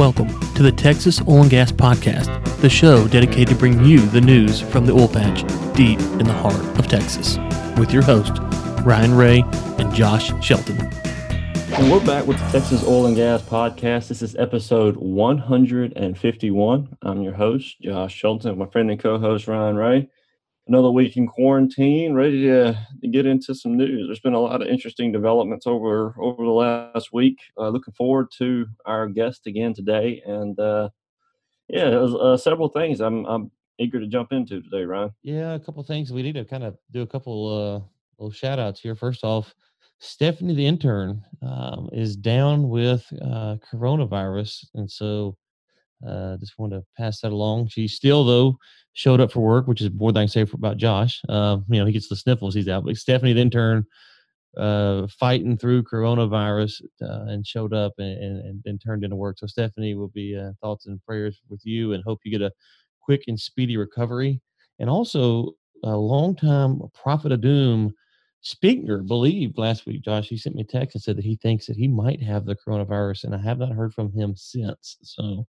Welcome to the Texas Oil and Gas Podcast, the show dedicated to bring you the news from the oil patch deep in the heart of Texas, with your host, Ryan Ray and Josh Shelton. And we're back with the Texas Oil and Gas Podcast. This is episode 151. I'm your host, Josh Shelton, my friend and co host, Ryan Ray another week in quarantine, ready to, to, get into some news. There's been a lot of interesting developments over over the last week. Uh, looking forward to our guest again today, and uh, yeah, was, uh, several things I'm I'm eager to jump into today, Ryan. Yeah, a couple things we need to kind of do a couple uh, little shout outs here. First off, Stephanie the intern um, is down with uh, coronavirus, and so uh, just wanted to pass that along. She still, though, showed up for work, which is more than I can say for, about Josh. Uh, you know, he gets the sniffles, he's out. But Stephanie, the intern, uh, fighting through coronavirus uh, and showed up and, and, and, turned into work. So, Stephanie, will be uh, thoughts and prayers with you and hope you get a quick and speedy recovery. And also, a longtime prophet of doom. Speakner believed last week, Josh, he sent me a text and said that he thinks that he might have the coronavirus, and I have not heard from him since. So,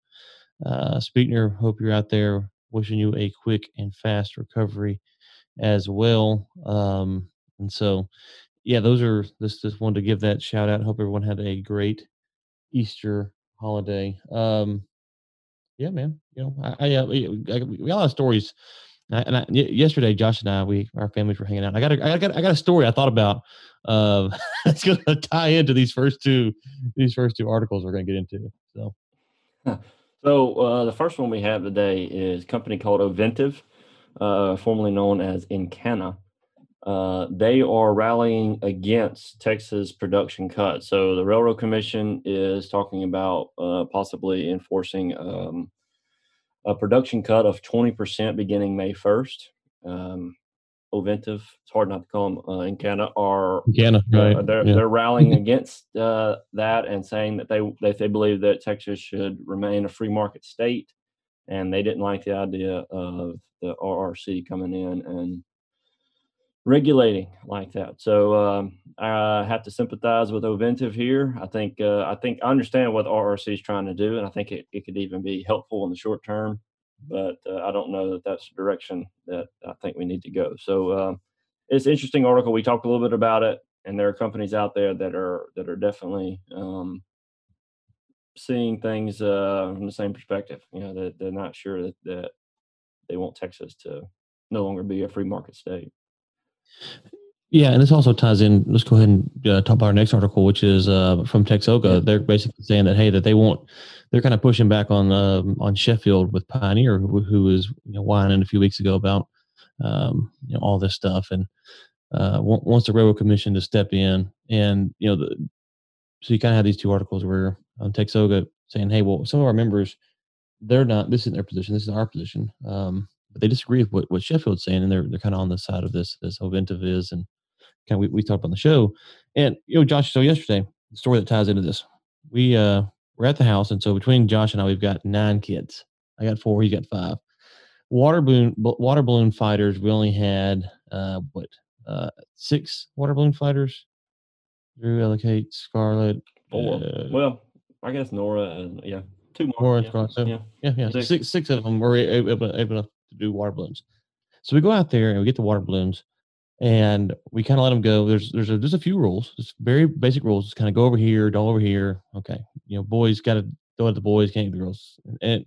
uh, Speakner, hope you're out there. Wishing you a quick and fast recovery as well. Um, and so, yeah, those are this just wanted to give that shout out. Hope everyone had a great Easter holiday. Um, yeah, man. You know, I, I, I, we got a lot of stories. And I, yesterday, Josh and I, we our families were hanging out. I got a, I got I got a story I thought about. Uh, it's going to tie into these first two these first two articles we're going to get into. So. So uh, the first one we have today is a company called Ovintiv, uh, formerly known as Encana. Uh, they are rallying against Texas production cuts. So the Railroad Commission is talking about uh, possibly enforcing um, a production cut of 20% beginning May 1st. Um, Ovintiv, it's hard not to call them uh, Encana, are Encana, right. They're, yeah. they're rallying against uh, that and saying that they that they believe that Texas should remain a free market state, and they didn't like the idea of the RRC coming in and regulating like that. So um, I have to sympathize with Ovintiv here. I think uh, I think I understand what the RRC is trying to do, and I think it, it could even be helpful in the short term but uh, I don't know that that's the direction that I think we need to go. So um, it's an interesting article. We talked a little bit about it, and there are companies out there that are that are definitely um, seeing things uh, from the same perspective. You know, that they're not sure that, that they want Texas to no longer be a free market state. Yeah, and this also ties in. Let's go ahead and uh, talk about our next article, which is uh, from TXOGA. Yeah. They're basically saying that hey, that they want they're kind of pushing back on uh, on Sheffield with Pioneer, who, who was you know, whining a few weeks ago about um, you know all this stuff, and uh, wants the railroad commission to step in, and you know, the, so you kind of have these two articles where on TXOGA saying, hey, well, some of our members, they're not. This isn't their position. This is our position. Um, but they disagree with what, what Sheffield's saying, and they're they're kind of on the side of this as Ovintiv is, and kind of we, we talked on the show. And you know, Josh, so yesterday, the story that ties into this, we uh we're at the house, and so between Josh and I, we've got nine kids. I got four, he got five. Water balloon water balloon fighters, we only had uh what uh six water balloon fighters. Drew, Ellicott, Scarlett. Four. Uh, well, I guess Nora and yeah, two more. Nora yeah. yeah, yeah, yeah. Six. six, six of them were able, able, able to do water balloons. So we go out there and we get the water balloons and we kind of let them go. There's there's a, there's a few rules, just very basic rules. Just kind of go over here, don't over here. Okay, you know, boys got to go at the boys, can't get the girls. And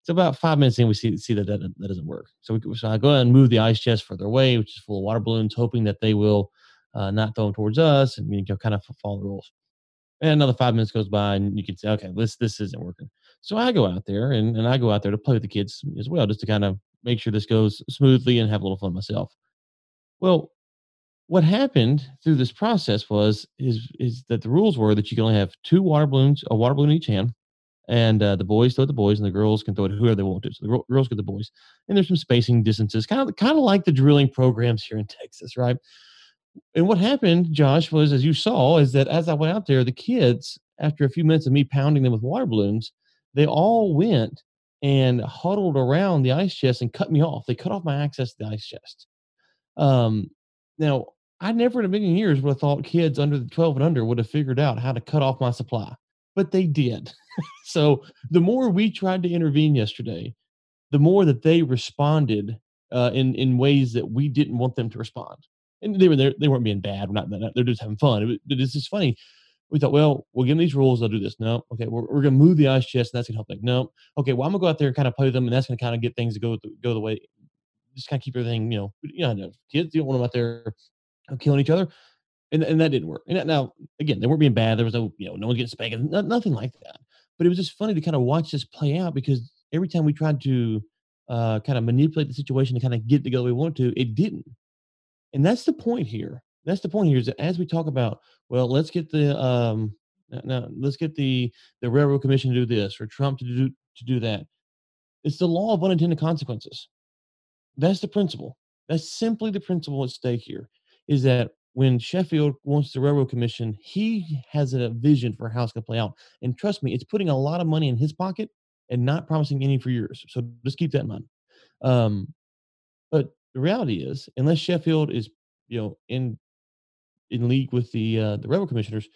it's about five minutes in, we see see that that, that doesn't work. So we so I go ahead and move the ice chest further away, which is full of water balloons, hoping that they will uh, not throw them towards us, and you know, kind of follow the rules. And another five minutes goes by, and you can say, okay, this this isn't working. So I go out there, and, and I go out there to play with the kids as well, just to kind of make sure this goes smoothly and have a little fun myself. Well, what happened through this process was is is that the rules were that you can only have two water balloons, a water balloon in each hand, and uh, the boys throw the boys, and the girls can throw it whoever they want to. So the girls get the boys, and there's some spacing distances, kind of kind of like the drilling programs here in Texas, right? And what happened, Josh, was as you saw, is that as I went out there, the kids, after a few minutes of me pounding them with water balloons, they all went and huddled around the ice chest and cut me off. They cut off my access to the ice chest. Um, now, I never in a million years would have thought kids under the 12 and under would have figured out how to cut off my supply. but they did. so the more we tried to intervene yesterday, the more that they responded uh, in in ways that we didn't want them to respond. And they were they weren't being bad. We're not, they're just having fun. It, it's just funny. We thought, well, we'll give them these rules. They'll do this. No, okay, we're, we're going to move the ice chest, and that's going to help them. No, okay, well, I'm going to go out there and kind of play with them, and that's going to kind of get things to go go the way. Just kind of keep everything, you know, you know, kids, you don't want them out there killing each other and, and that didn't work. And now, again, they weren't being bad. There was no, you know, no one getting spanked, nothing like that. But it was just funny to kind of watch this play out because every time we tried to uh, kind of manipulate the situation to kind of get to go we wanted to, it didn't. And that's the point here. That's the point here is that as we talk about, well, let's get the um, now let's get the the railroad commission to do this or Trump to do to do that. It's the law of unintended consequences. That's the principle. That's simply the principle at stake here. Is that when Sheffield wants the railroad commission, he has a vision for how it's going to play out. And trust me, it's putting a lot of money in his pocket and not promising any for yours. So just keep that in mind. Um, but the reality is, unless Sheffield is, you know, in in league with the uh, the railroad commissioners,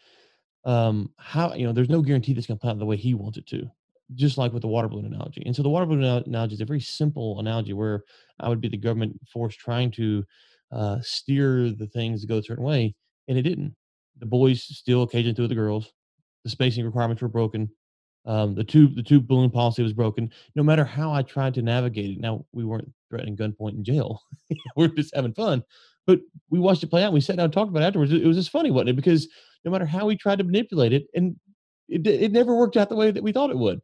um, how you know, there's no guarantee that's going to play out the way he wants it to. Just like with the water balloon analogy. And so the water balloon analogy is a very simple analogy where I would be the government force trying to uh, steer the things to go a certain way, and it didn't. The boys still occasionally threw the girls. The spacing requirements were broken. Um, the tube the tube balloon policy was broken. No matter how I tried to navigate it, now we weren't threatening gunpoint in jail. we're just having fun. But we watched it play out. And we sat down and talked about it afterwards. It was just funny, wasn't it? Because no matter how we tried to manipulate it, and it, it never worked out the way that we thought it would.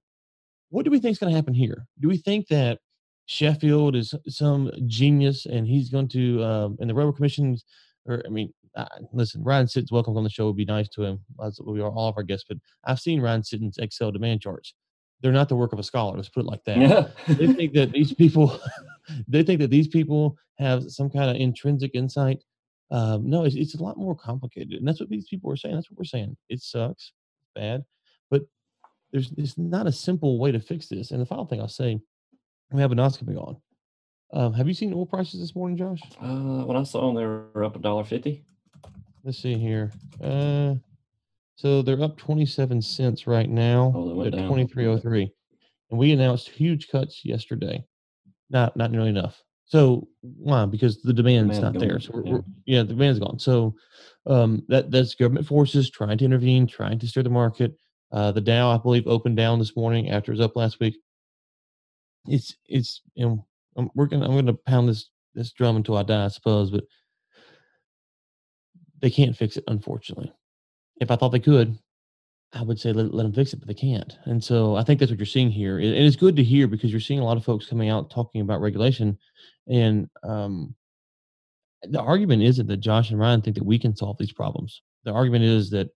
What do we think is going to happen here? Do we think that Sheffield is some genius, and he's going to um, and the railroad commissions. Or I mean, uh, listen, Ryan Sitton's welcome on the show. Would be nice to him, as we are all of our guests. But I've seen Ryan Sitton's Excel demand charts. They're not the work of a scholar. Let's put it like that. Yeah. they think that these people, they think that these people have some kind of intrinsic insight. Um, no, it's, it's a lot more complicated, and that's what these people are saying. That's what we're saying. It sucks, bad, but there's it's not a simple way to fix this. And the final thing I'll say we have endoscopy on. Um, have you seen oil prices this morning, Josh? Uh, when I saw them, they were up a dollar fifty. Let's see here. Uh, so they're up twenty-seven cents right now. Oh, at twenty-three oh three, and we announced huge cuts yesterday. Not not nearly enough. So why? Because the demand's, not there. So we're, yeah. Yeah, the demand's gone. So um, that that's government forces trying to intervene, trying to steer the market. Uh, the Dow, I believe, opened down this morning after it was up last week it's it's you know I'm, gonna I'm gonna pound this this drum until I die, I suppose, but they can't fix it, unfortunately. If I thought they could, I would say let, let them fix it, but they can't. And so I think that's what you're seeing here. And it's good to hear because you're seeing a lot of folks coming out talking about regulation. And um, the argument isn't that Josh and Ryan think that we can solve these problems. The argument is that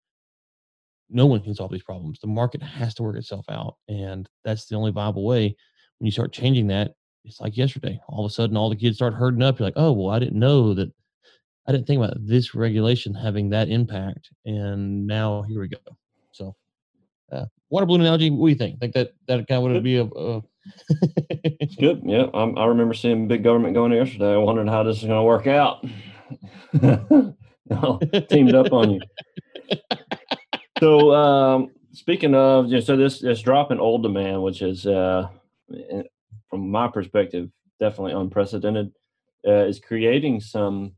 no one can solve these problems. The market has to work itself out. And that's the only viable way when you start changing that, it's like yesterday. All of a sudden, all the kids start herding up. You're like, oh, well, I didn't know that. I didn't think about this regulation having that impact, and now here we go. So, uh, water balloon analogy. What do you think? Think that that kind of would be a. a it's good. Yeah, I'm, i remember seeing big government going yesterday. I wondered how this is going to work out. teamed up on you. So, um, speaking of, you know, so this this drop in oil demand, which is uh, from my perspective, definitely unprecedented, uh, is creating some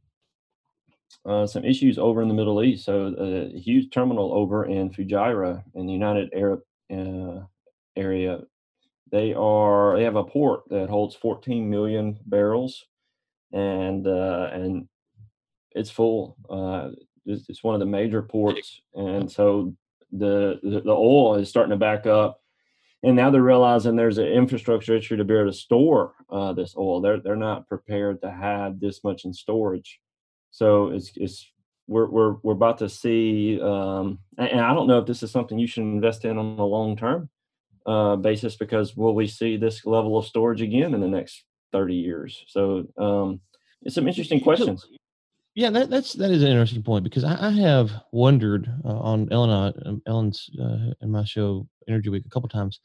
uh, some issues over in the Middle East. So a huge terminal over in Fujairah in the United Arab uh, area, they are they have a port that holds 14 million barrels, and uh, and it's full. Uh, it's, it's one of the major ports, and so the the oil is starting to back up and now they're realizing there's an infrastructure issue to be able to store uh, this oil. They're they're not prepared to have this much in storage, so it's it's we're we're we're about to see, um, and I don't know if this is something you should invest in on a long term uh, basis because will we see this level of storage again in the next thirty years? So um, it's some interesting questions. Yeah, that, that's that is an interesting point because I, I have wondered uh, on Ellen uh, um, Ellen's uh, in my show Energy Week a couple times.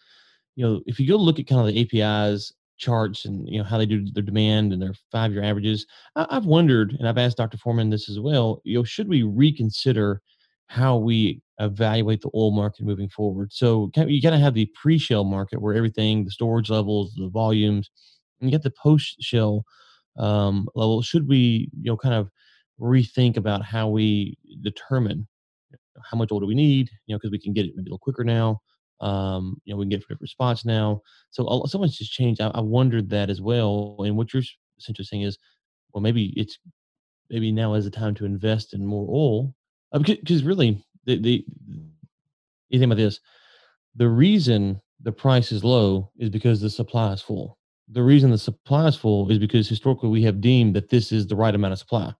You know, if you go look at kind of the APIs charts and you know how they do their demand and their five year averages, I, have wondered, and I've asked Dr. Foreman this as well. You know, should we reconsider how we evaluate the oil market moving forward. So you kind of have the pre-shale market where everything, the storage levels, the volumes, and you get the post-shale um, level. Should we, you know, kind of rethink about how we determine how much oil do we need? You know, because we can get it maybe a little quicker now. Um, you know, we can get for different spots now. So so much has changed. I, I wondered that as well. And what you're essentially saying is, well, maybe it's maybe now is the time to invest in more oil uh, because really the the you think about this the reason the price is low is because the supply is full the reason the supply is full is because historically we have deemed that this is the right amount of supply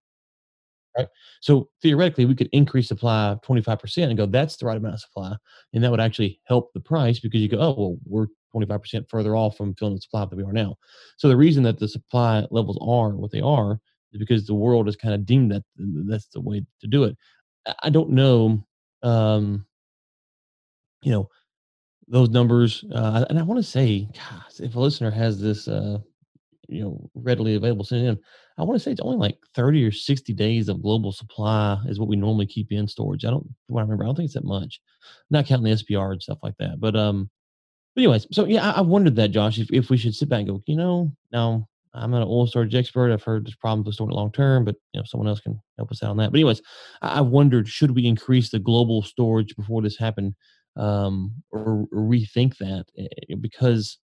right so theoretically we could increase supply 25% and go that's the right amount of supply and that would actually help the price because you go oh well we're 25% further off from filling the supply that we are now so the reason that the supply levels are what they are is because the world has kind of deemed that that's the way to do it. I don't know, um, you know, those numbers, uh, and I want to say, gosh, if a listener has this, uh, you know, readily available, send in. I want to say it's only like 30 or 60 days of global supply is what we normally keep in storage. I don't, what I remember, I don't think it's that much. not counting the SPR and stuff like that. But um, but anyways, so yeah, I, I wondered that, Josh, if, if we should sit back and go, you know, now I'm not an oil storage expert. I've heard there's problems with storing it long term, but you know someone else can help us out on that. But anyways, I, wondered should we increase the global storage before this happened, um, or, or rethink that eh, because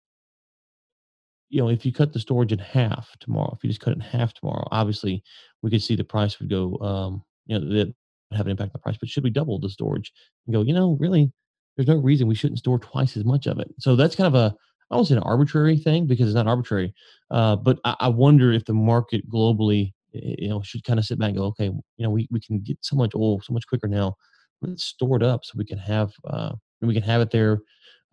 you know if you cut the storage in half tomorrow, if you just cut it in half tomorrow, obviously we could see the price would go. Um, you know that have an impact on the price. But should we double the storage and go? You know, really, there's no reason we shouldn't store twice as much of it. So that's kind of a I won't say an arbitrary thing because it's not arbitrary, uh, but I, I, wonder if the market globally, you know, should kind of sit back and go, okay, you know, we, we can get so much oil so much quicker now. Let's store it up so we can have uh, we can have it there.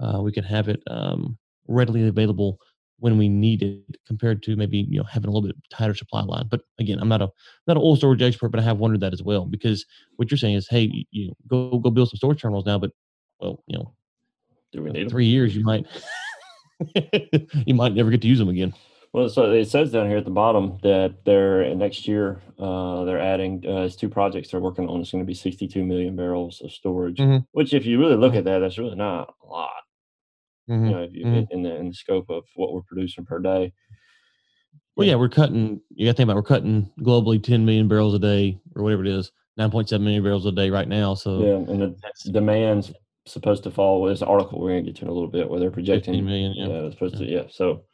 Uh, we can have it um, readily available when we need it, compared to maybe you know having a little bit tighter supply line. But again, I'm not a not an oil storage expert, but I have wondered that as well because what you're saying is, hey, you know, go go build some storage terminals now, but well, you know, do we need three them? years you might you might never get to use them again. Well, so it says down here at the bottom that they're next year uh, they're adding uh, two projects they're working on. It's going to be 62 million barrels of storage. Mm-hmm. Which, if you really look mm-hmm. at that, that's really not a lot. Mm-hmm. You know, you, mm-hmm. in the in the scope of what we're producing per day. Well, yeah, we're cutting. You got to think about we're cutting globally 10 million barrels a day or whatever it is, 9.7 million barrels a day right now. So yeah, and the demands supposed to fall. This article we're going to get to in a little bit where they're projecting. Million, yeah. yeah, supposed to. Yeah, so.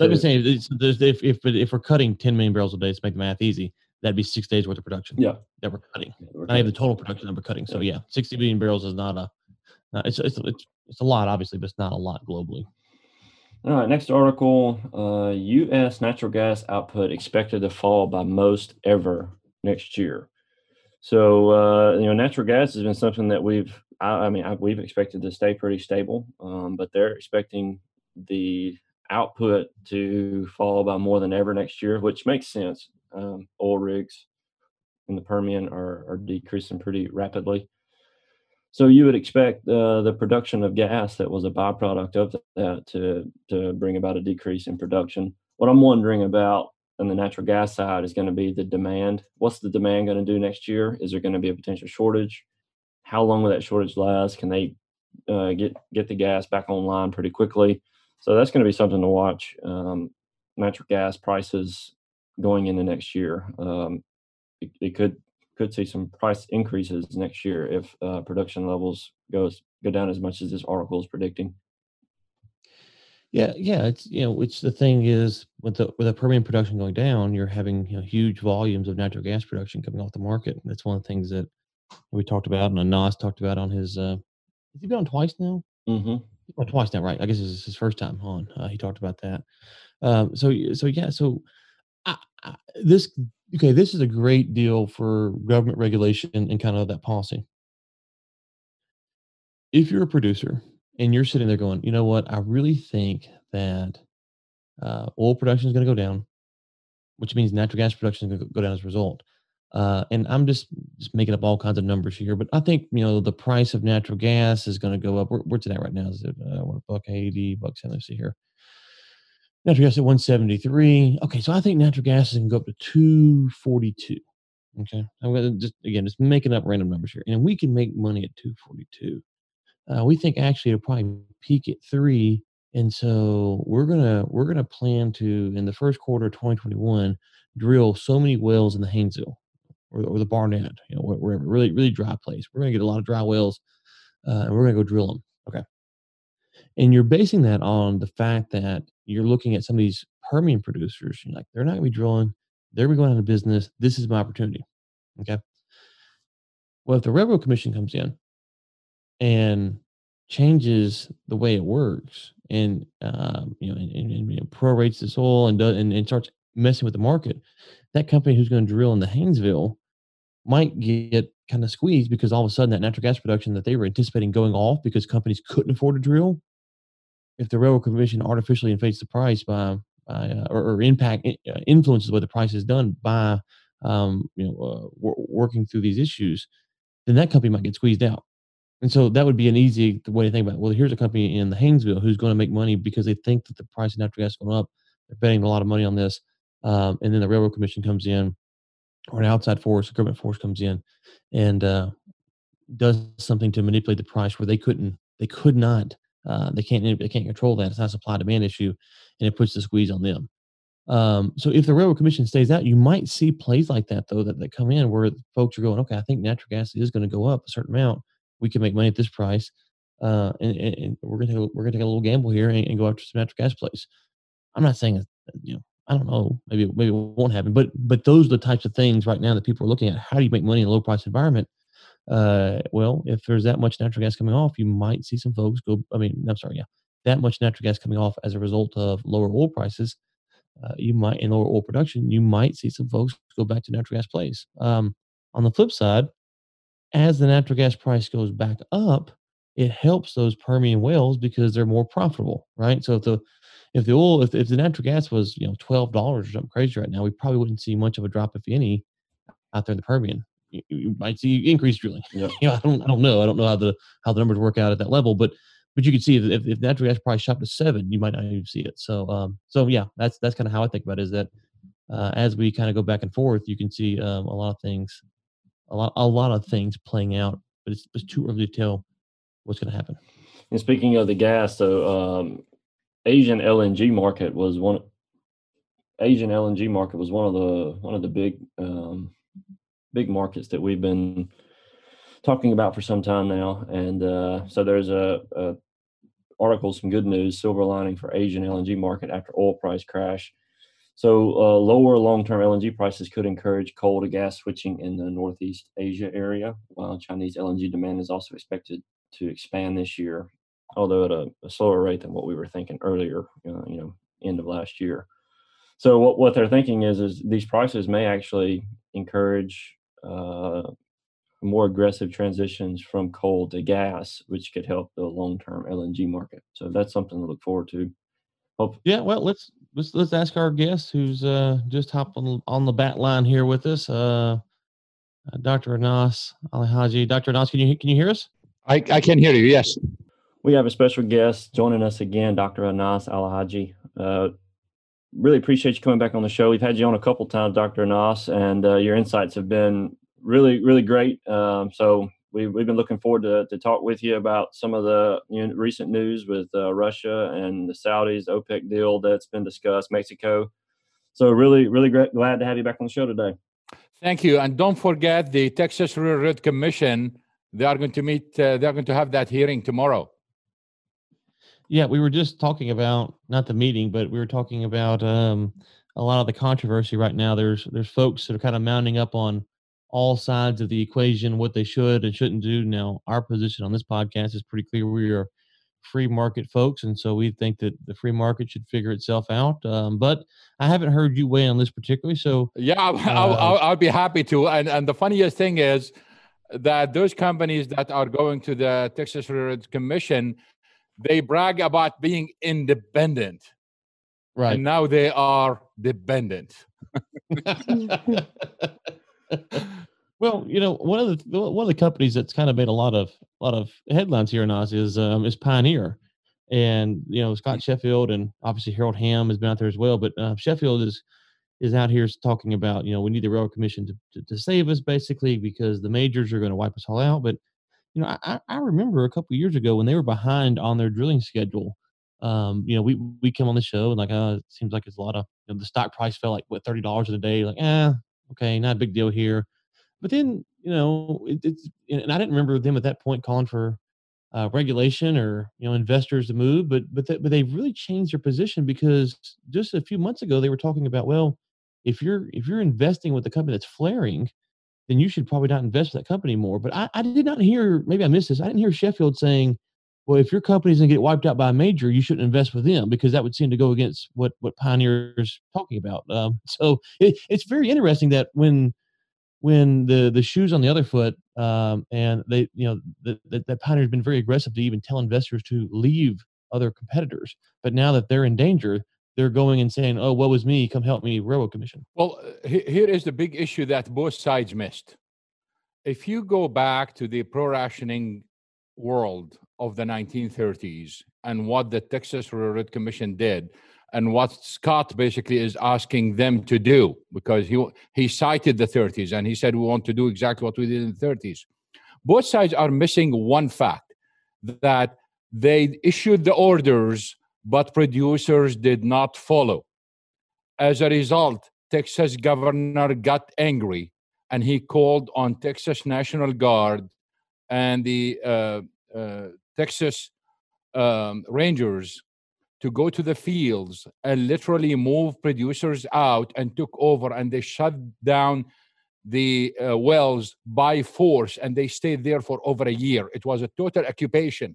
Let me say, if, if if we're cutting 10 million barrels a day to make the math easy, that'd be six days worth of production. Yeah, that we're cutting. Yeah, we're Not even the total production that we're cutting. So yeah, 60 million barrels is not a. Uh, it's, it's it's it's a lot, obviously, but it's not a lot globally. All right, next article uh, U.S. natural gas output expected to fall by most ever next year. So, uh, you know, natural gas has been something that we've I, I mean, I, we've expected to stay pretty stable, um, but they're expecting the output to fall by more than ever next year, which makes sense. Um, oil rigs in the Permian are, are decreasing pretty rapidly. So you would expect uh, the production of gas that was a byproduct of that to to bring about a decrease in production. What I'm wondering about on the natural gas side is going to be the demand. What's the demand going to do next year? Is there going to be a potential shortage? how long will that shortage last? Can they uh, get get the gas back online pretty quickly? So that's going to be something to watch. Um, natural gas prices going into next year. Um, it, it, could could see some price increases next year if uh, production levels goes go down as much as this article is predicting. Yeah, yeah, it's you know, which the thing is with the with the Permian production going down, you're having you know, huge volumes of natural gas production coming off the market. That's one of the things that we talked about and Nas talked about on his. Uh, has he been on twice now? Mm-hmm. Well, twice now, right? I guess this is his first time on. Uh, he talked about that. Um, so, so yeah, so I, I, this okay. This is a great deal for government regulation and kind of that policy. If you're a producer and you're sitting there going, you know what, I really think that uh, oil production is going to go down, which means natural gas production is going to go down as a result. Uh, and I'm just, just making up all kinds of numbers here, but I think you know the price of natural gas is going to go up. Where, where's it at right now? Is it uh, what a buck eighty, buck seventy? See here. Natural gas at one seventy three. Okay, so I think natural gas going to go up to two forty two. Okay, I'm gonna just again just making up random numbers here, and we can make money at 242. Uh, we think actually it'll probably peak at three, and so we're gonna we're gonna plan to in the first quarter of 2021 drill so many wells in the Haynesville or, or the Barnett, you know, wherever really really dry place. We're gonna get a lot of dry wells, uh, and we're gonna go drill them. Okay, and you're basing that on the fact that you're looking at some of these Permian producers. You're like they're not gonna be drilling. They're gonna be going out of business. This is my opportunity. Okay. Well, if the Railroad Commission comes in and changes the way it works and um, you know and, and, and, prorates this oil and, does, and and starts messing with the market, that company who's going to drill in the Haynesville might get kind of squeezed because all of a sudden that natural gas production that they were anticipating going off because companies couldn't afford to drill. If the railroad commission artificially inflates the price by, by uh, or, or, impact uh, influences what the price is done by um, you know uh, w- working through these issues, then that company might get squeezed out. And so that would be an easy way to think about. It. Well, here's a company in the Haynesville who's going to make money because they think that the price of natural gas is going up. They're betting a lot of money on this, um, and then the railroad commission comes in, or an outside force, a government force comes in, and uh, does something to manipulate the price where they couldn't, they could not, uh, they can't, they can't control that. It's not a supply demand issue, and it puts the squeeze on them. Um, so if the railroad commission stays out, you might see plays like that though that, that come in where folks are going, okay, I think natural gas is going to go up a certain amount we can make money at this price, uh, and, and, we're take a, we're gonna take a little gamble here and, and go after some natural gas plays. I'm not saying you know I don't know maybe maybe it won't happen, but but those are the types of things right now that people are looking at. How do you make money in a low price environment? Uh, well, if there's that much natural gas coming off, you might see some folks go. I mean, I'm sorry, yeah, that much natural gas coming off as a result of lower oil prices. Uh, you might in lower oil production, you might see some folks go back to natural gas plays. Um, on the flip side, as the natural gas price goes back up, it helps those Permian wells because they're more profitable, right? So if the if the oil if, if the natural gas was you know twelve dollars or something crazy right now, we probably wouldn't see much of a drop, if any, out there in the Permian. You, you might see increased drilling. Yep. you know, I don't I don't know. I don't know how the how the numbers work out at that level, but but you can see if, if natural gas price shot to seven, you might not even see it. So um so yeah, that's that's kind of how I think about it. Is that uh, as we kind of go back and forth, you can see um, a lot of things a lot a lot of things playing out, but it's, it's too early to tell what's going to happen. And speaking of the gas, so um, Asian LNG market was one. Asian LNG market was one of the one of the big um, big markets that we've been talking about for some time now, and uh, so there's a, a article, some good news, silver lining for Asian LNG market after oil price crash. So uh, lower long-term LNG prices could encourage coal to gas switching in the Northeast Asia area, while Chinese LNG demand is also expected to expand this year, although at a, a slower rate than what we were thinking earlier, uh, you know, end of last year. So what, what they're thinking is, is these prices may actually encourage uh, more aggressive transitions from coal to gas, which could help the long-term LNG market. So that's something to look forward to. Hope. Yeah, well, let's let's let's ask our guest who's uh, just hopping on, on the bat line here with us, uh, uh, Dr. Anas Alhaji. Dr. Anas, can you can you hear us? I, I can hear you. Yes. We have a special guest joining us again, Dr. Anas Alhaji. Uh, really appreciate you coming back on the show. We've had you on a couple times, Dr. Anas, and uh, your insights have been really, really great. Um, so we, we've been looking forward to, to talk with you about some of the you know, recent news with uh, Russia and the Saudis OPEC deal that's been discussed, Mexico. So really, really great, glad to have you back on the show today. Thank you, and don't forget the Texas Railroad Commission. They are going to meet. Uh, they are going to have that hearing tomorrow. Yeah, we were just talking about not the meeting, but we were talking about um, a lot of the controversy right now. There's there's folks that are kind of mounting up on all sides of the equation, what they should and shouldn't do. Now, our position on this podcast is pretty clear. We are free market folks, and so we think that the free market should figure itself out. Um, but I haven't heard you weigh on this particularly, so yeah, I'll, uh, I'll, I'll, be happy to. And and the funniest thing is that those companies that are going to the Texas Railroad Commission, they brag about being independent, right? And now they are dependent. well, you know, one of the one of the companies that's kind of made a lot of a lot of headlines here in Oz is um, is Pioneer, and you know Scott Sheffield and obviously Harold Hamm has been out there as well. But uh, Sheffield is is out here talking about, you know, we need the Railroad Commission to, to, to save us basically because the majors are going to wipe us all out. But, you know, I, I remember a couple years ago when they were behind on their drilling schedule. Um, you know, we we come on the show and like, uh, it seems like it's a lot of you know, the stock price fell like what thirty dollars in a day. Like, eh, okay, not a big deal here. But then, you know, it, it's and I didn't remember them at that point calling for uh, regulation or you know investors to move, but but th- but they've really changed their position because just a few months ago they were talking about well, if you're if you're investing with a company that's flaring, then you should probably not invest with that company more. But I, I did not hear maybe I missed this. I didn't hear Sheffield saying, well, if your company's gonna get wiped out by a major, you shouldn't invest with them because that would seem to go against what what Pioneer's talking about. Um, so it, it's very interesting that when when the the shoes on the other foot um, and they you know the, the, the pioneer has been very aggressive to even tell investors to leave other competitors but now that they're in danger they're going and saying oh what was me come help me railroad commission well uh, here is the big issue that both sides missed if you go back to the pro rationing world of the 1930s and what the texas railroad commission did and what Scott basically is asking them to do because he he cited the 30s and he said we want to do exactly what we did in the 30s. Both sides are missing one fact that they issued the orders but producers did not follow. As a result, Texas governor got angry and he called on Texas National Guard and the uh, uh, Texas um, Rangers to go to the fields and literally move producers out and took over and they shut down the uh, wells by force and they stayed there for over a year it was a total occupation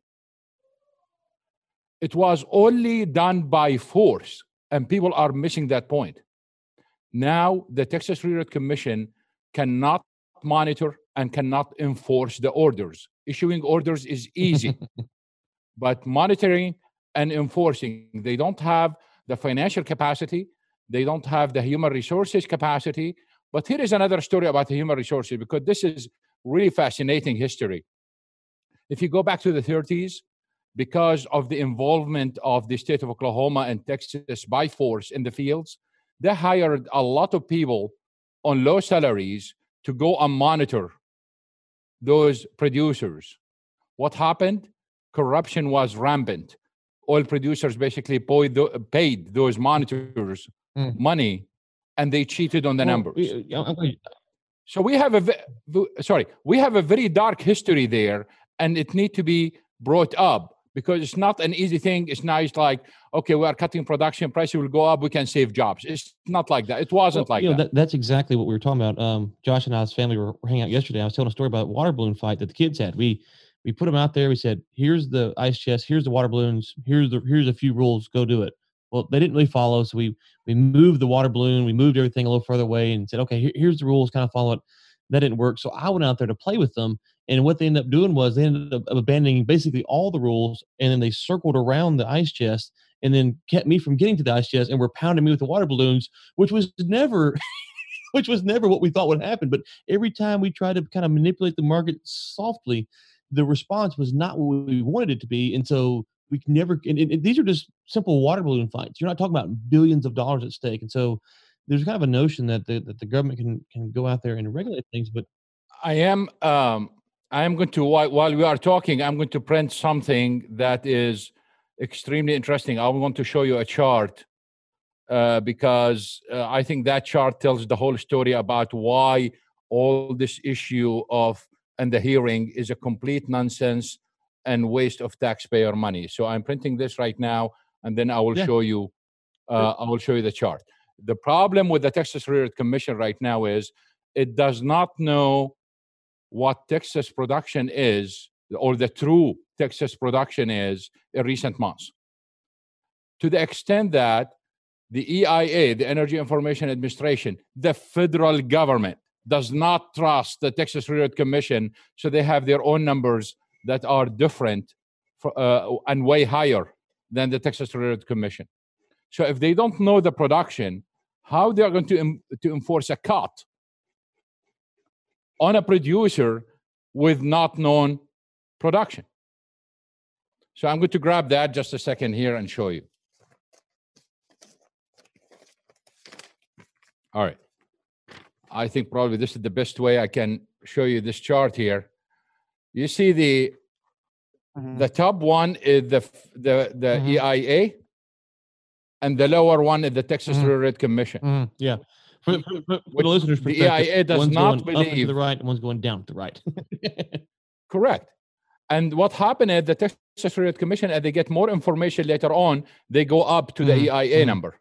it was only done by force and people are missing that point now the texas railroad commission cannot monitor and cannot enforce the orders issuing orders is easy but monitoring and enforcing. They don't have the financial capacity, they don't have the human resources capacity. But here is another story about the human resources because this is really fascinating history. If you go back to the 30s, because of the involvement of the state of Oklahoma and Texas by force in the fields, they hired a lot of people on low salaries to go and monitor those producers. What happened? Corruption was rampant oil producers basically paid those monitors mm. money and they cheated on the numbers. so we have a sorry, we have a very dark history there, and it need to be brought up because it's not an easy thing. It's not like okay, we are cutting production, prices will go up, we can save jobs. It's not like that. It wasn't well, like you know, that. that. That's exactly what we were talking about. Um, Josh and I's family were, were hanging out yesterday. I was telling a story about a water balloon fight that the kids had. We we put them out there. We said, "Here's the ice chest. Here's the water balloons. Here's the here's a few rules. Go do it." Well, they didn't really follow, so we we moved the water balloon. We moved everything a little further away and said, "Okay, here, here's the rules. Kind of follow it." That didn't work, so I went out there to play with them. And what they ended up doing was they ended up abandoning basically all the rules, and then they circled around the ice chest and then kept me from getting to the ice chest and were pounding me with the water balloons, which was never which was never what we thought would happen. But every time we tried to kind of manipulate the market softly, the response was not what we wanted it to be, and so we never. And, and these are just simple water balloon fights. You're not talking about billions of dollars at stake, and so there's kind of a notion that the that the government can can go out there and regulate things, but I am um, I am going to while, while we are talking, I'm going to print something that is extremely interesting. I want to show you a chart uh, because uh, I think that chart tells the whole story about why all this issue of and the hearing is a complete nonsense and waste of taxpayer money. So I'm printing this right now, and then I will yeah. show you. Uh, I will show you the chart. The problem with the Texas Railroad Commission right now is it does not know what Texas production is or the true Texas production is in recent months. To the extent that the EIA, the Energy Information Administration, the federal government, does not trust the Texas Railroad Commission, so they have their own numbers that are different for, uh, and way higher than the Texas Railroad Commission. So if they don't know the production, how they are going to, to enforce a cut on a producer with not known production? So I'm going to grab that just a second here and show you. All right. I think probably this is the best way I can show you this chart here. You see the Mm-hmm. the top one is the the the Mhm. EIA, and the lower one is the Texas Mhm. Railroad Commission. Mhm, yeah. For, for, for, the listeners' the EIA does one's not going up to believe- the right, and one's going down to the right. Correct. And what happened at the Texas Railroad Commission, as they get more information later on, they go up to the Mhm, EIA mhm. number.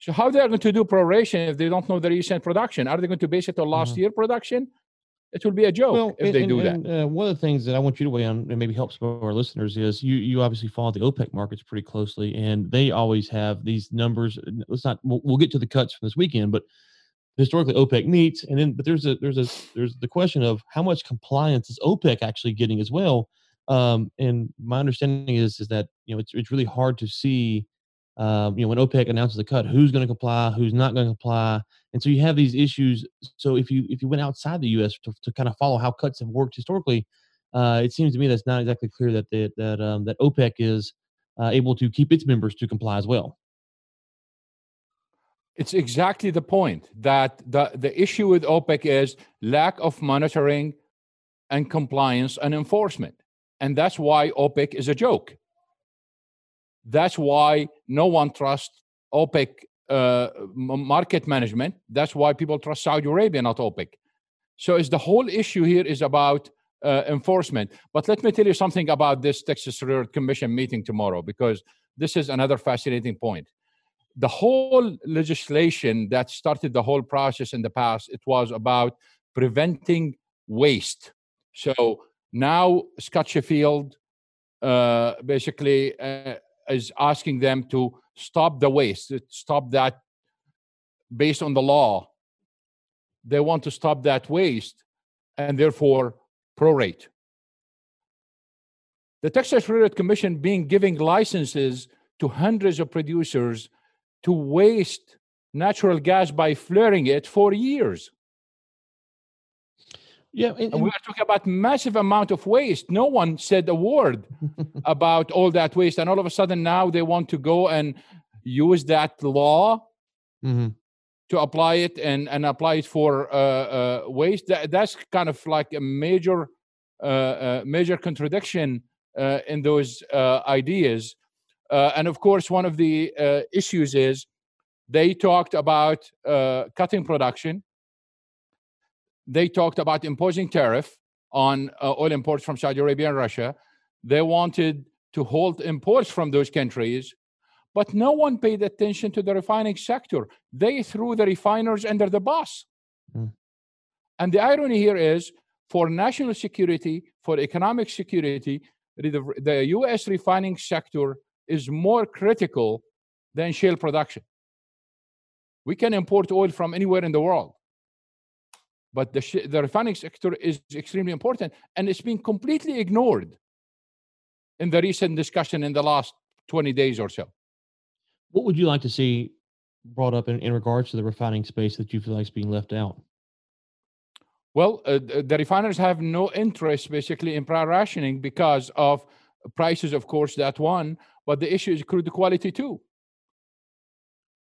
So how they are going to do proration if they don't know the recent production? Are they going to base it on last Mhm. year production? It would be a joke well, if and, they and- do that. and, uh, one of the things that I want you to weigh on and maybe help some of our listeners is you you obviously follow the OPEC markets pretty closely, and they always have these numbers. and Let's not we'll, we'll get to the cuts from this weekend, but historically OPEC meets, and then but there's a there's a there's the question of how much compliance is OPEC actually getting as well. Um, and my understanding is is that you know it's it's really hard to see. Um, you know, when OPEC announces a cut, who's going to comply, who's not going to comply, and so you have these issues. So if you if you went outside the U.S. to, to kind of follow how cuts have worked historically, uh, it seems to me that's not exactly clear that the, that um, that OPEC is uh, able to keep its members to comply as well. It's exactly the point that the, the issue with OPEC is lack of monitoring and compliance and enforcement. And that's why OPEC is a joke. That's why no one trusts OPEC uh, market management. That's why people trust Saudi Arabia, not OPEC. So it's the whole issue here is about uh, enforcement. But let me tell you something about this Texas Railroad Commission meeting tomorrow, because this is another fascinating point the whole legislation that started the whole process in the past it was about preventing waste so now scott sheffield uh, basically uh, is asking them to stop the waste to stop that based on the law they want to stop that waste and therefore prorate the texas railroad commission being giving licenses to hundreds of producers to waste natural gas by flaring it for years. Yeah, and, And we are talking about massive amount of waste. No one said a word about all that waste. And all of a sudden now they want to go and use that law Mhm. to apply it and, and apply it for uh, uh, waste. That, that's kind of like a major, uh, uh, major contradiction uh, in those uh, ideas. Uh, and of course, one of the uh, issues is they talked about uh, cutting production. They talked about imposing tariff on uh, oil imports from Saudi Arabia and Russia. They wanted to halt imports from those countries, but no one paid attention to the refining sector. They threw the refiners under the bus. Mm. And the irony here is for national security, for economic security, the, the US refining sector is more critical than shale production. We can import oil from anywhere in the world, but the, the refining sector is extremely important and it's been completely ignored in the recent discussion in the last 20 days or so. What would you like to see brought up in, in regards to the refining space that you feel like is being left out? Well, uh, the refiners have no interest basically in price rationing because of prices, of course, that one, but the issue is crude quality too.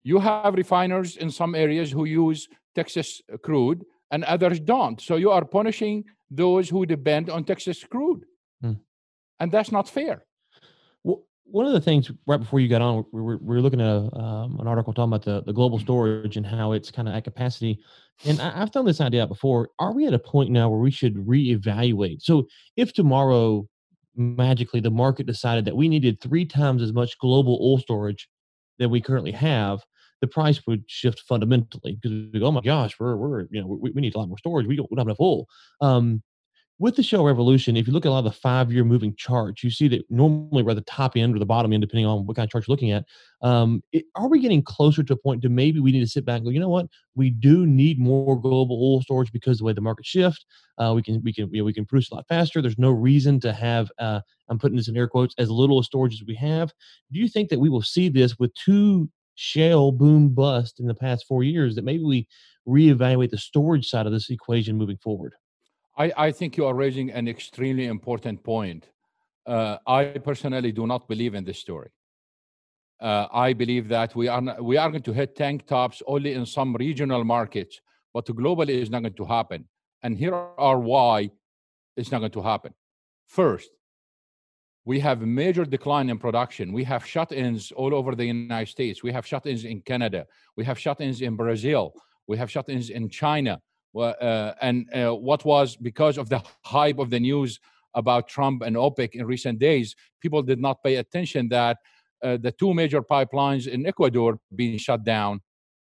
You have refiners in some areas who use Texas crude and others don't. So you are punishing those who depend on Texas crude. Hmm. And that's not fair. Well, one of the things right before you got on, we were, we were looking at a, um, an article talking about the, the global storage and how it's kind of at capacity. And I, I've thrown this idea out before. Are we at a point now where we should reevaluate? So if tomorrow magically the market decided that we needed three times as much global oil storage than we currently have, the price would shift fundamentally because we go, oh my gosh, we're, we're you know, we, we need a lot more storage. We don't, we don't have enough oil. Um, with the Shale Revolution, if you look at a lot of the five year moving charts, you see that normally we're at the top end or the bottom end, depending on what kind of chart you're looking at. Um, it, are we getting closer to a point to maybe we need to sit back and go, you know what? We do need more global oil storage because the way the market shift. Uh, we can we can you know, we can produce a lot faster. There's no reason to have uh, I'm putting this in air quotes as little storage as we have. Do you think that we will see this with two shale boom bust in the past four years that maybe we reevaluate the storage side of this equation moving forward? I, I think you are raising an extremely important point. Uh, I personally do not believe in this story. uh, I believe that we are not, we are going to hit tank tops only in some regional markets, but globally is not going to happen. And here are why it's not going to happen. First, we have a major decline in production. We have shut-ins all over the United States. We have shut-ins in Canada. We have shut-ins in Brazil. We have shut-ins in China. Uh, and uh, what was because of the hype of the news about Trump and OPEC in recent days, people did not pay attention that uh, the two major pipelines in Ecuador being shut down,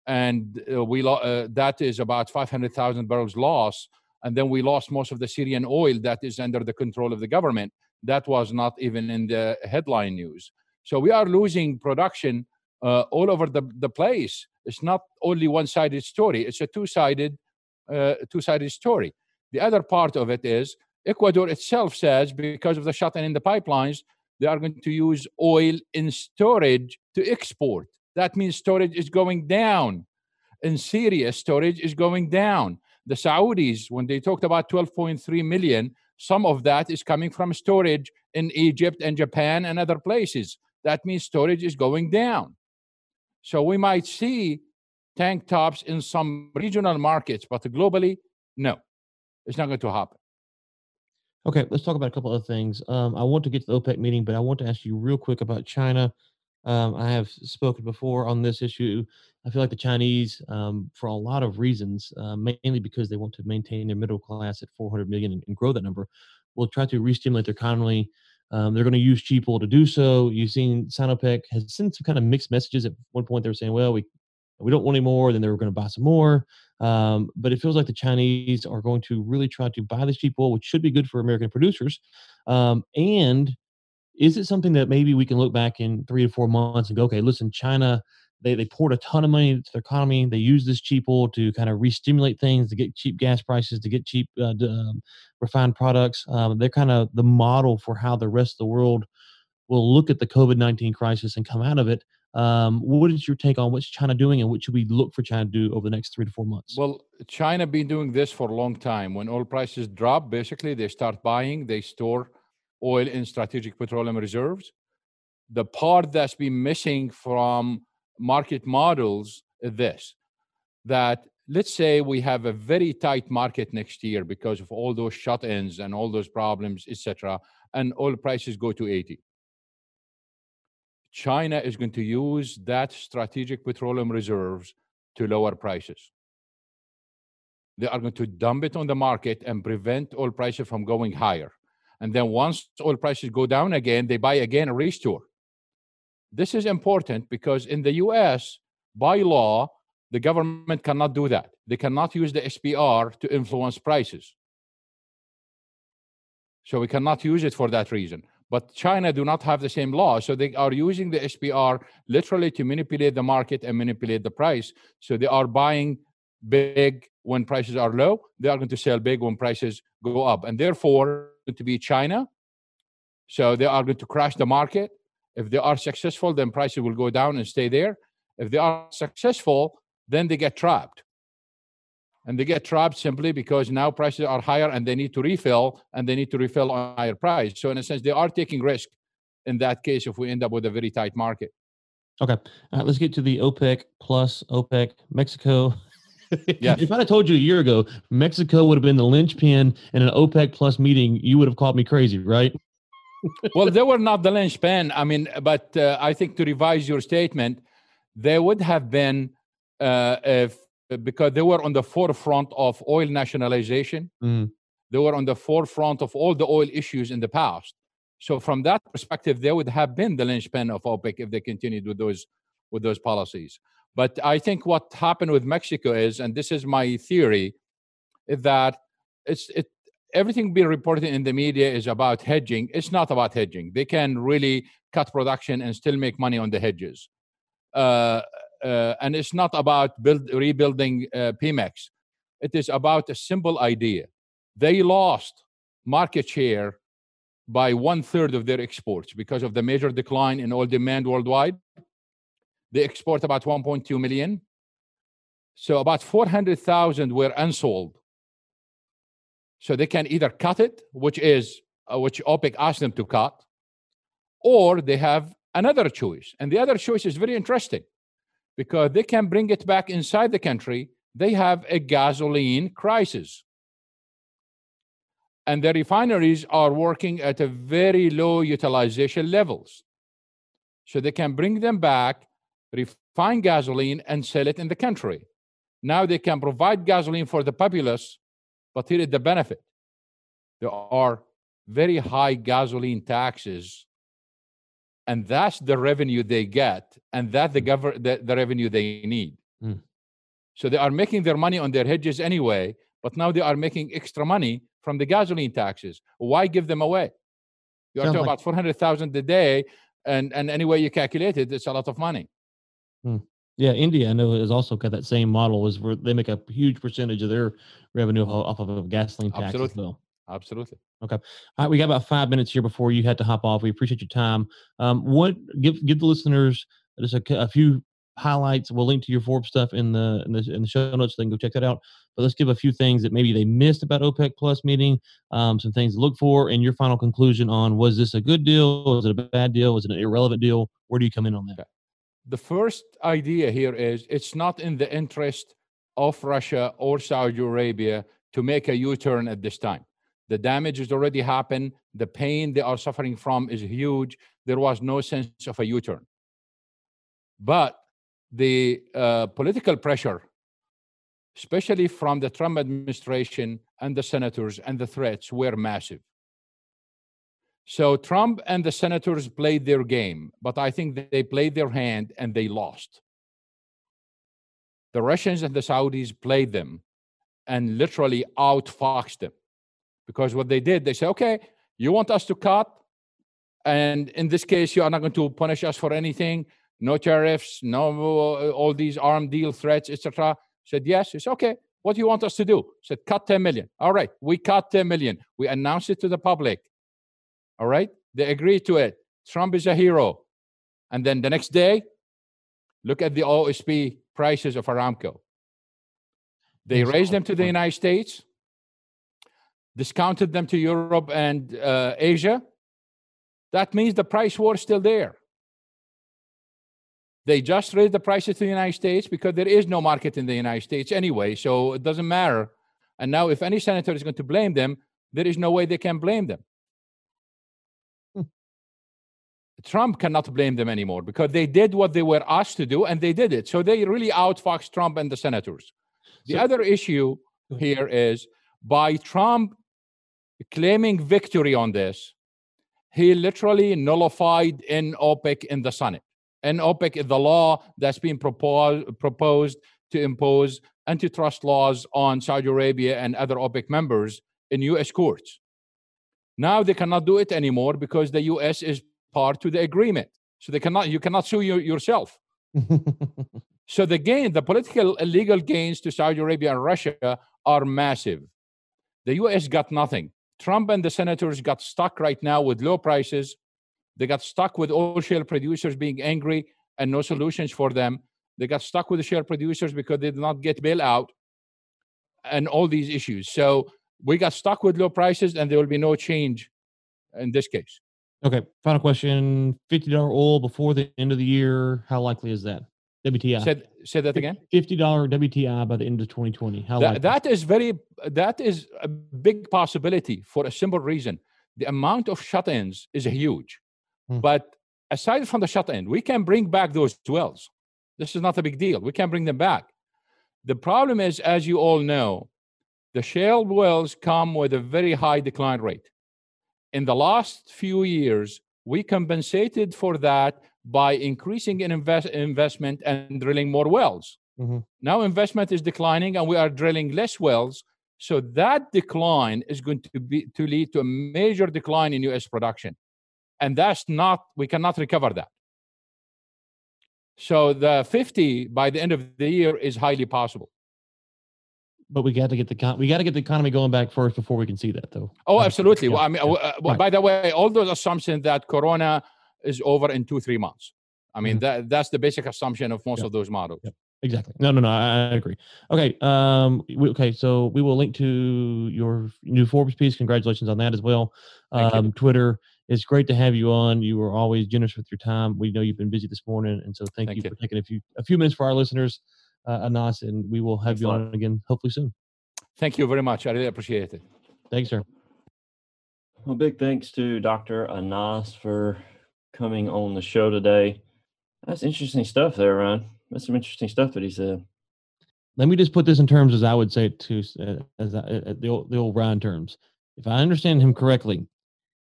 and uh, we uh, that is about 500,000 barrels loss, and then we lost most of the Syrian oil that is under the control of the government. That was not even in the headline news. So we are losing production uh, all over the, the place. It's not only one-sided story; it's a two-sided uh, two-sided story. The other part of it is Ecuador itself says because of the shut-in in the pipelines, they are going to use oil in storage to export. That means storage is going down. In Syria, storage is going down. The Saudis, when they talked about 12.3 million, some of that is coming from storage in Egypt and Japan and other places. That means storage is going down. So we might see tank tops in some regional markets, but globally, no, it's not going to happen. Okay, let's talk about a couple other things. Um, I want to get to the OPEC meeting, but I want to ask you real quick about China. Um, I have spoken before on this issue. I feel like the Chinese, um, for a lot of reasons, uh, mainly because they want to maintain their middle class at 400 million and, and grow that number, will try to re-stimulate their economy. Um, they're going to use cheap oil to do so. You've seen Sinopec has sent some kind of mixed messages. At one point, they were saying, "Well, we we don't want any more." Then they were going to buy some more. Um, but it feels like the Chinese are going to really try to buy this cheap oil, which should be good for American producers. Um, and is it something that maybe we can look back in three to four months and go, okay, listen, China, they, they poured a ton of money into their economy. They use this cheap oil to kind of re-stimulate things, to get cheap gas prices, to get cheap uh, um, refined products. Um, they're kind of the model for how the rest of the world will look at the COVID 19 crisis and come out of it um, what is your take on what's China doing and what should we look for China to do over the next three to four months? Well, China been doing this for a long time. When oil prices drop, basically they start buying, they store oil in strategic petroleum reserves. The part that's been missing from market models is this that let's say we have a very tight market next year because of all those shut-ins and all those problems, etc., and oil prices go to 80 China is going to use that strategic petroleum reserves to lower prices. They are going to dump it on the market and prevent oil prices from going higher. And then once oil prices go down again, they buy again a restore. This is important because in the US, by law, the government cannot do that. They cannot use the SPR to influence prices. So we cannot use it for that reason. But China do not have the same law. So they are using the SPR literally to manipulate the market and manipulate the price. So they are buying big when prices are low. They are going to sell big when prices go up. And therefore, to be China. So they are going to crash the market. If they are successful, then prices will go down and stay there. If they are successful, then they get trapped and they get trapped simply because now prices are higher and they need to refill and they need to refill on higher price. So in a sense, they are taking risk in that case if we end up with a very tight market. Okay, uh, let's get to the OPEC plus OPEC Mexico. Yeah. if I'd have told you a year ago Mexico would have been the linchpin in an OPEC plus meeting, you would have called me crazy, right? well, they were not the linchpin. I mean, but uh, I think to revise your statement, they would have been uh, if because they were on the forefront of oil nationalization. Mm. They were on the forefront of all the oil issues in the past. So from that perspective, they would have been the linchpin of OPEC if they continued with those with those policies. But I think what happened with Mexico is, and this is my theory, is that it's it everything being reported in the media is about hedging. It's not about hedging. They can really cut production and still make money on the hedges. Uh, uh, and it's not about build, rebuilding uh, Pemex. It is about a simple idea. They lost market share by one third of their exports because of the major decline in oil demand worldwide. They export about 1.2 million. So about 400,000 were unsold. So they can either cut it, which is uh, which OPEC asked them to cut, or they have another choice. And the other choice is very interesting because they can bring it back inside the country. They have a gasoline crisis. And the refineries are working at a very low utilization levels. So they can bring them back, refine gasoline, and sell it in the country. Now they can provide gasoline for the populace, but here is the benefit. There are very high gasoline taxes and that's the revenue they get and that the, gover- the, the revenue they need Mm. so they are making their money on their hedges anyway but now they are making extra money from the gasoline taxes why give them away you are Sounds talking like- about 400000 a day and and any way you calculate it it's a lot of money Yeah, India I know has also got that same model is where they make a huge percentage of their revenue off of a gasoline tax as Absolutely. well. absolutely Okay. All right, we got about five minutes here before you had to hop off. We appreciate your time. Um, what give give the listeners just a, a few highlights. We'll link to your Forbes stuff in the in the in the show notes. So they can go check that out. But let's give a few things that maybe they missed about OPEC Plus meeting. Um, some things to look for, and your final conclusion on was this a good deal? Was it a bad deal? Was it an irrelevant deal? Where do you come in on that? The first idea here is it's not in the interest of Russia or Saudi Arabia to make a U turn at this time. The damage has already happened. The pain they are suffering from is huge. There was no sense of a U turn. But the uh, political pressure, especially from the Trump administration and the senators and the threats, were massive. So Trump and the senators played their game, but I think they played their hand and they lost. The Russians and the Saudis played them and literally outfoxed them. Because what they did, they said, okay, you want us to cut, and in this case, you are not going to punish us for anything, no tariffs, no all these armed deal threats, etc. Said, yes, it's okay. What do you want us to do? Said, cut 10 million. All right, we cut 10 million. We announced it to the public. All right. They agreed to it. Trump is a hero. And then the next day, look at the OSP prices of Aramco. They raised them to the. United States, discounted them to Europe and uh, Asia. That means the price war is still there. They just raised the prices to the United States because there is no market in the United States anyway. So it doesn't matter. And now, if any senator is going to blame them, there is no way they can blame them. Trump cannot blame them anymore because they did what they were asked to do and they did it. So they really outfoxed Trump and the senators. The So- other issue here is by Trump claiming victory on this, he literally nullified NOPEC in the Senate. NOPEC is the law that's been proposed, proposed to impose antitrust laws on Saudi Arabia and other OPEC members in US courts. Now they cannot do it anymore because the US is part to the agreement. So they cannot you cannot sue you yourself. So the gain, the political illegal gains to Saudi Arabia and Russia are massive. The US got nothing. Trump and the senators got stuck right now with low prices. They got stuck with oil shale producers being angry and no solutions for them. They got stuck with the shale producers because they did not get bailout and all these issues. So we got stuck with low prices and there will be no change in this case. Okay, final question: fifty dollar oil before the end of the year. How likely is that? WTI. Said say that again. Fifty dollar WTI by the end of 2020. How That, likely? that is very that is a big possibility for a simple reason. The amount of shut-ins is huge. Hmm. But aside from the shut-in, we can bring back those wells. This is not a big deal. We can bring them back. The problem is, as you all know, the shale wells come with a very high decline rate. In the last few years, we compensated for that by increasing in invest, investment and drilling more wells. Mhm. Now investment is declining and we are drilling less wells. So that decline is going to be to lead to a major decline in US production. And that's not we cannot recover that. So the 50 by the end of the year is highly possible. But we got to get the con- we got to get the economy going back first before we can see that though. Oh, absolutely. yeah, Well, I mean, yeah, uh, well, by the way, all those assumptions that Corona is over in two, three months. I mean, Mhm. that that's the basic assumption of most Yeah. of those models. Exactly. No, no, no. I, I agree. Okay. Um. We, okay. So we will link to your new Forbes piece. Congratulations on that as well. Um. Twitter it's great to have you on. You were always generous with your time. We know you've been busy this morning, and so thank, Thank you, you. for taking a few a few minutes for our listeners, uh, Anas, and we will have Thanks you on again hopefully soon. Thank you very much. I really appreciate it. Thanks, sir. Well, big thanks to Dr. Anas for coming on the show today. That's interesting stuff there, Ryan. That's some interesting stuff that he said. Let me just put this in terms as I would say it to uh, as I, uh, the old, the old Ryan terms. If I understand him correctly,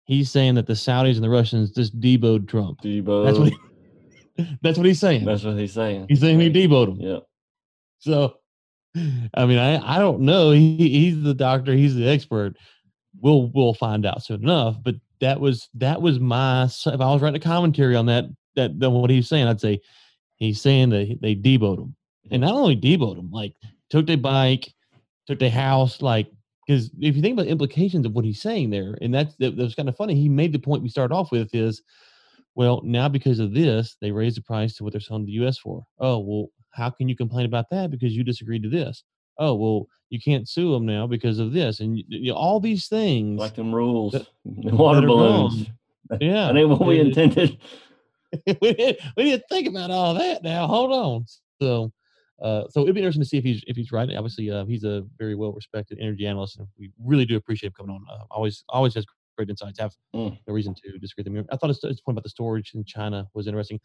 he's saying that the Saudis and the Russians just deboed Trump. Debo. That's what he, that's what he's saying. That's what he's saying. He's saying he deboed him. Yeah. So, I mean, I, I don't know. He, he's the doctor. He's the expert. We'll we'll find out soon enough. But that was that was my. If I was writing a commentary on that, that then what he's saying, I'd say he's saying that they deboed him, and not only deboed him, like took their bike, took their house, like because if you think about the implications of what he's saying there, and that's that, that was kind of funny. He made the point we started off with is, well, now because of this, they raised the price to what they're selling the U.S. for. Oh, well, how can you complain about that because you disagreed to this? Oh, well, you can't sue them now because of this, and you all these things. Like them rules. that- water that balloons. yeah, ain't what we intended. we didn't we didn't think about all that now. Hold on. So uh so it'd be interesting to see if he's if he's right. Obviously, uh, he's a very well respected energy analyst, and we really do appreciate him coming on. Uh, always always has great insights. Have Mm. no reason to disagree with him. I thought his, his point about the storage in China was interesting.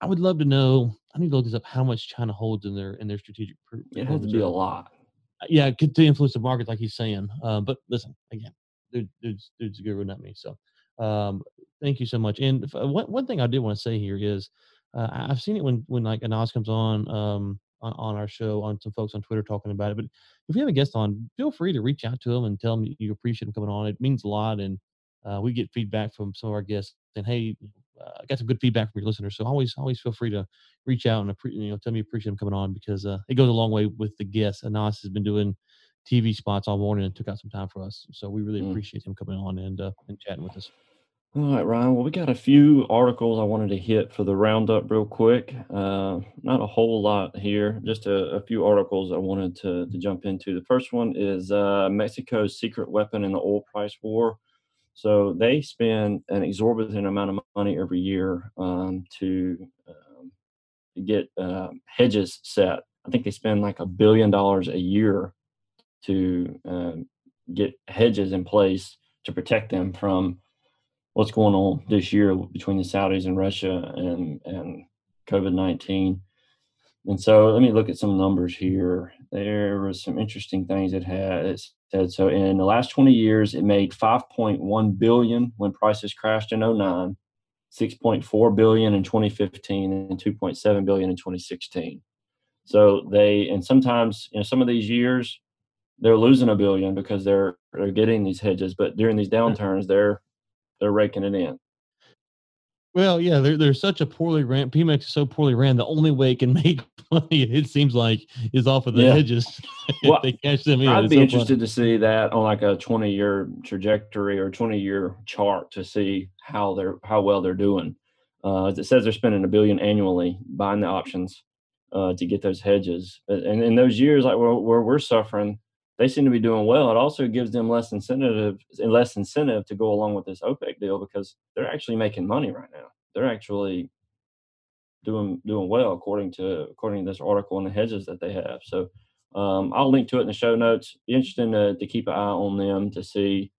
I would love to know. I need to look this up. How much China holds in their in their strategic? It has to be a lot. yeah, could to influence the market, like he's saying. Um, but listen, again, dude, dude's, dude's a guru, not me. So, um, thank you so much. And if, uh, one one thing I did want to say here is, uh, I've seen it when when like Anas comes on um on, on our show, on some folks on Twitter talking about it. But if you have a guest on, feel free to reach out to them and tell them you appreciate them coming on. It means a lot, and uh, we get feedback from some of our guests saying, "Hey, uh, I got some good feedback from your listeners." So always always feel free to reach out and you know tell me you appreciate them coming on because uh, it goes a long way with the guests. Anas has been doing TV spots all morning and took out some time for us, so we really Mm. appreciate him coming on and uh, and chatting with us. All right, Ryan. Well, we got a few articles I wanted to hit for the roundup real quick. Uh, not a whole lot here, just a, a few articles I wanted to, to jump into. The first one is uh, Mexico's secret weapon in the oil price war. So they spend an exorbitant amount of money every year um, to um, get um hedges set. I think they spend like a billion dollars a year to um, get hedges in place to protect them from what's going on this year between the Saudis and Russia and and COVID nineteen. And so let me look at some numbers here. There was some interesting things that had. It said so in the last 20 years, it made 5.1 billion when prices crashed in 09, 6.4 billion in 2015, and 2.7 billion in 2016. So they and sometimes you know some of these years they're losing a billion because they're they're getting these hedges, but during these hmm. downturns they're they're raking it in. Well, yeah, they're they're such a poorly ran. Pemex is so poorly ran. The only way it can make money, it seems like, is off of the Yeah. hedges. If Well, they cash them in. I'd It's be so interested funny. to see that on like a 20 year trajectory or 20 year chart to see how they're how well they're doing. Uh, it says they're spending a billion annually buying the options uh, to get those hedges. And in those years, like where, where we're suffering, they seem to be doing well. It also gives them less incentive less incentive to go along with this OPEC deal because they're actually making money right now. They're actually doing doing well according to according to this article and the hedges that they have. So um, I'll link to it in the show notes. Be interesting to, to keep an eye on them to see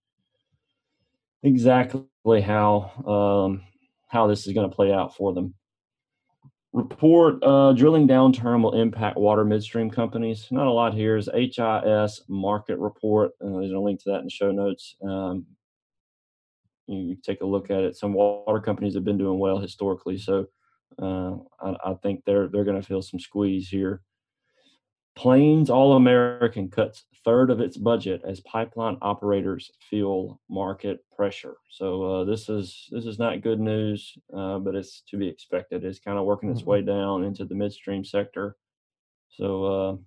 exactly how um, how this is going to play out for them. Report uh, drilling downturn will impact water midstream companies. Not a lot here is IHS Markit report. Uh, there's a link to that in the show notes. Um, you, take a look at it. Some water companies have been doing well historically, so uh, I, I think they're they're going to feel some squeeze here. Plains All American cuts third of its budget as pipeline operators feel market pressure. So uh, this is this is not good news, uh, but it's to be expected. It's kind of working its way down into the midstream sector. So uh,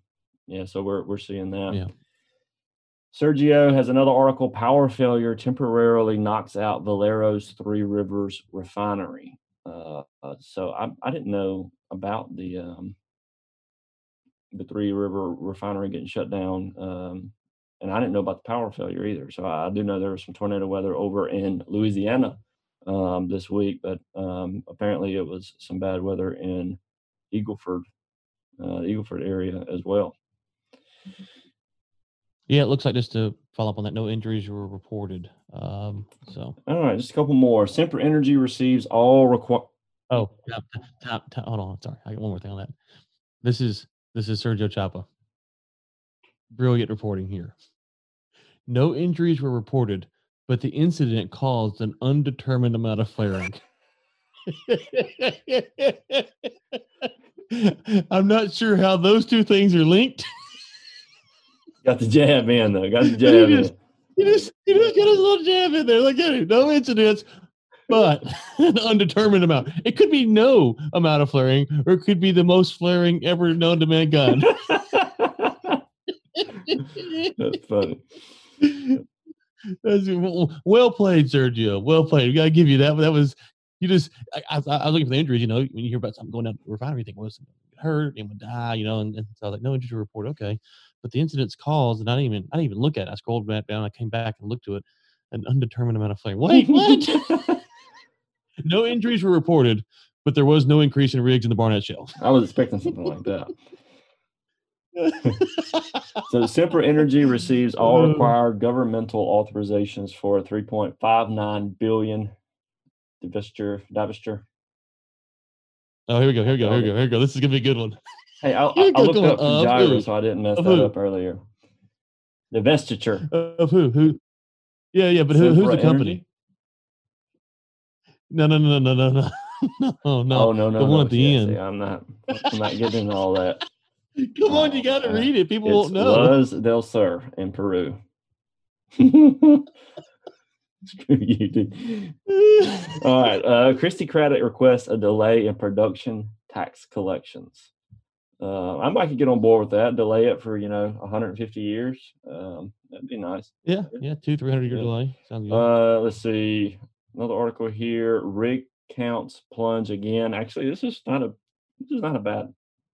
yeah, so we're we're seeing that. Yeah. Sergio has another article. Power failure temporarily knocks out Valero's Three Rivers refinery. Uh, uh, so I, I didn't know about the um, the Three River refinery getting shut down, um, and I didn't know about the power failure either. So I, do know there was some tornado weather over in Louisiana um, this week, but um, apparently it was some bad weather in Eagle Ford, uh, Eagle Ford area as well. Yeah, it looks like just to follow up on that, no injuries were reported. Um, so, All right, just a couple more. Sempra Energy receives all require. oh, top, top, top, hold on. Sorry, I got one more thing on that. This is this is Sergio Chapa. Brilliant reporting here. No injuries were reported, but the incident caused an undetermined amount of flaring. I'm not sure how those two things are linked. Got the jab in though. Got the jab he in. just, he just, he just got his little jab in there. Look at him. No incidents, but an undetermined amount. It could be no amount of flaring, or it could be the most flaring ever known to mankind. That's funny. That's well, played, Sergio. Well played. We gotta give you that. That was you just. I, I, I was looking for the injuries. You know, when you hear about something going down the refinery, you think well, someone hurt, and would die. You know, and, and so I was like, no injury report. Okay, but the incident's caused, and I didn't even I didn't even look at. it. I scrolled back down. I came back and looked to it. An undetermined amount of flame. Wait, what? no injuries were reported, but there was no increase in rigs in the Barnett Shale. I was expecting something like that. So Sempra Energy receives all Uh. required governmental authorizations for a 3.59 billion divestiture. divestiture. oh, here we go. Here we go. Here we go. Here we go. This is gonna be a good one. Hey, I, I, I looked up from gyro, so I didn't mess Of that who? up earlier. Divestiture. Of who? Who? Yeah, yeah, but who, who's the company? Energy? No, no, no, no, no, no, no, no. oh no, no, the one no. at the see, end. I'm not. I'm not getting all that. Come on, you Oh, got to read it. People won't know. was del Sur in Peru. Screw you, dude. All right. Uh, Christi Craddick requests a delay in production tax collections. Uh, I might could get on board with that. Delay it for you know 150 years. Um, that'd be nice. yeah, yeah, two, three hundred year Yeah. delay. Sounds good. Uh, let's see. Another article here. Rig counts plunge again. Actually, this is not a this is not a bad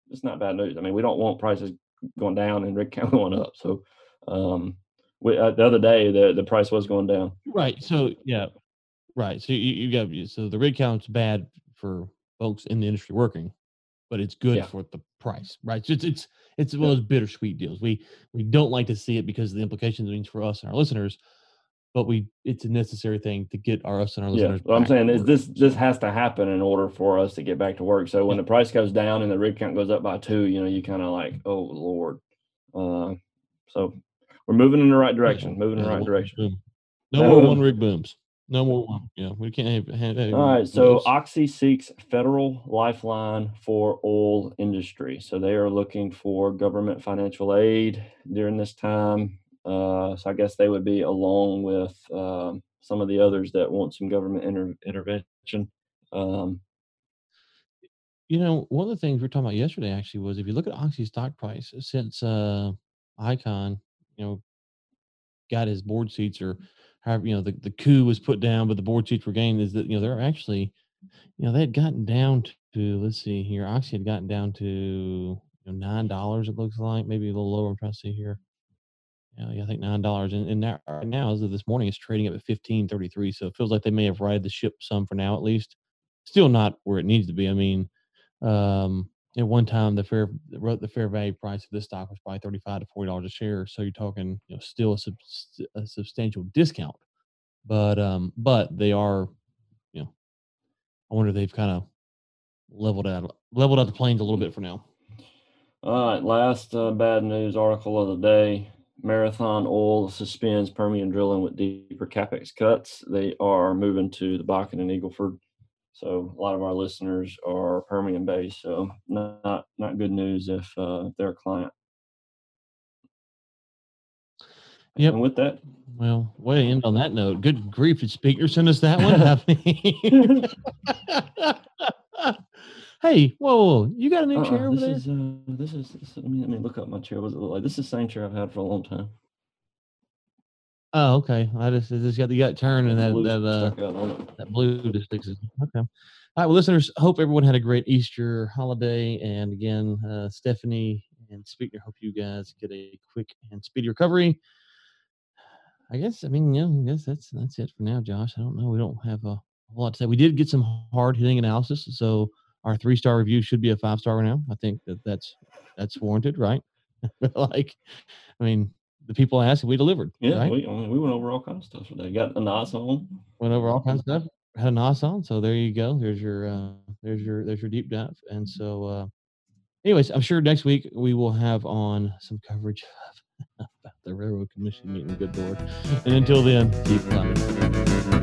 it's not bad news. I mean, we don't want prices going down and rig count going up. So, um, we, uh, the other day the the price was going down. right. So yeah, right. So you, you got so the rig count's bad for folks in the industry working, but it's good Yeah. for the price, right? So it's it's it's one of those bittersweet deals. We we don't like to see it because of the implications it means for us and our listeners, but we it's a necessary thing to get our us and our listeners. Yeah, what I'm saying is this this has to happen in order for us to get back to work. So when Yeah. the price goes down and the rig count goes up by two, you know, you kind of like, oh lord. Uh, so we're moving in the right direction. Yeah, moving in the right direction. boom. No more one rig booms. No more one. Yeah, we can't have. have, have All right, so. Oxy seeks federal lifeline for oil industry. So they are looking for government financial aid during this time. Uh, so I guess they would be along with um, some of the others that want some government inter- intervention. Um, You know, one of the things we were talking about yesterday actually was if you look at Oxy's stock price since uh Icahn, you know, got his board seats or however, you know, the, the coup was put down, but the board seats were gained, is that, you know, they're actually, you know, they had gotten down to, let's see here, Oxy had gotten down to you know, nine dollars, it looks like, maybe a little lower. I'm trying to see here. Yeah, I think nine dollars. And, and now right now, as of this morning, it's trading up at fifteen thirty three. So it feels like they may have righted the ship some for now, at least. Still not where it needs to be. I mean, um, at one time the fair ro- the fair value price of this stock was probably thirty five to forty dollars a share. So you're talking, you know, still a, subs- a substantial discount. But um, but they are, you know, I wonder if they've kind of leveled out leveled out the planes a little bit for now. all right, last uh, bad news article of the day. Marathon Oil suspends Permian drilling with deeper capex cuts. They are moving to the Bakken and Eagle Ford. So a lot of our listeners are Permian based. So not not good news if uh, they're a client. Yep. And with that, Well, way to end on that note. Good grief! Did speaker send us that one? I hey, whoa, whoa, you got a new uh-uh, chair over this there? is uh, this is this, let me let me look up my chair. What does it look like? This is the same chair I've had for a long time. Oh, okay. I just it just got the gut turned and that that uh stuck out on it. that blue just fixes. it. Okay. All right, well, listeners, hope everyone had a great Easter holiday. And again, uh, Stephanie and Speaker, hope you guys get a quick and speedy recovery. I guess, I mean, yeah, I guess that's that's it for now, Josh. I don't know. We don't have a a lot to say. We did get some hard hitting analysis, so our three star review should be a five star now. I think that that's that's warranted, right? like, I mean, the people asked, if we delivered. Yeah, right? we we went over all kinds of stuff today. Got a nice on. went over all kinds of stuff. Had Anas on, so there you go. There's your uh, there's your there's your deep dive. And so, uh, anyways, I'm sure next week we will have on some coverage about the railroad commission meeting. Good lord! And until then, keep climbing.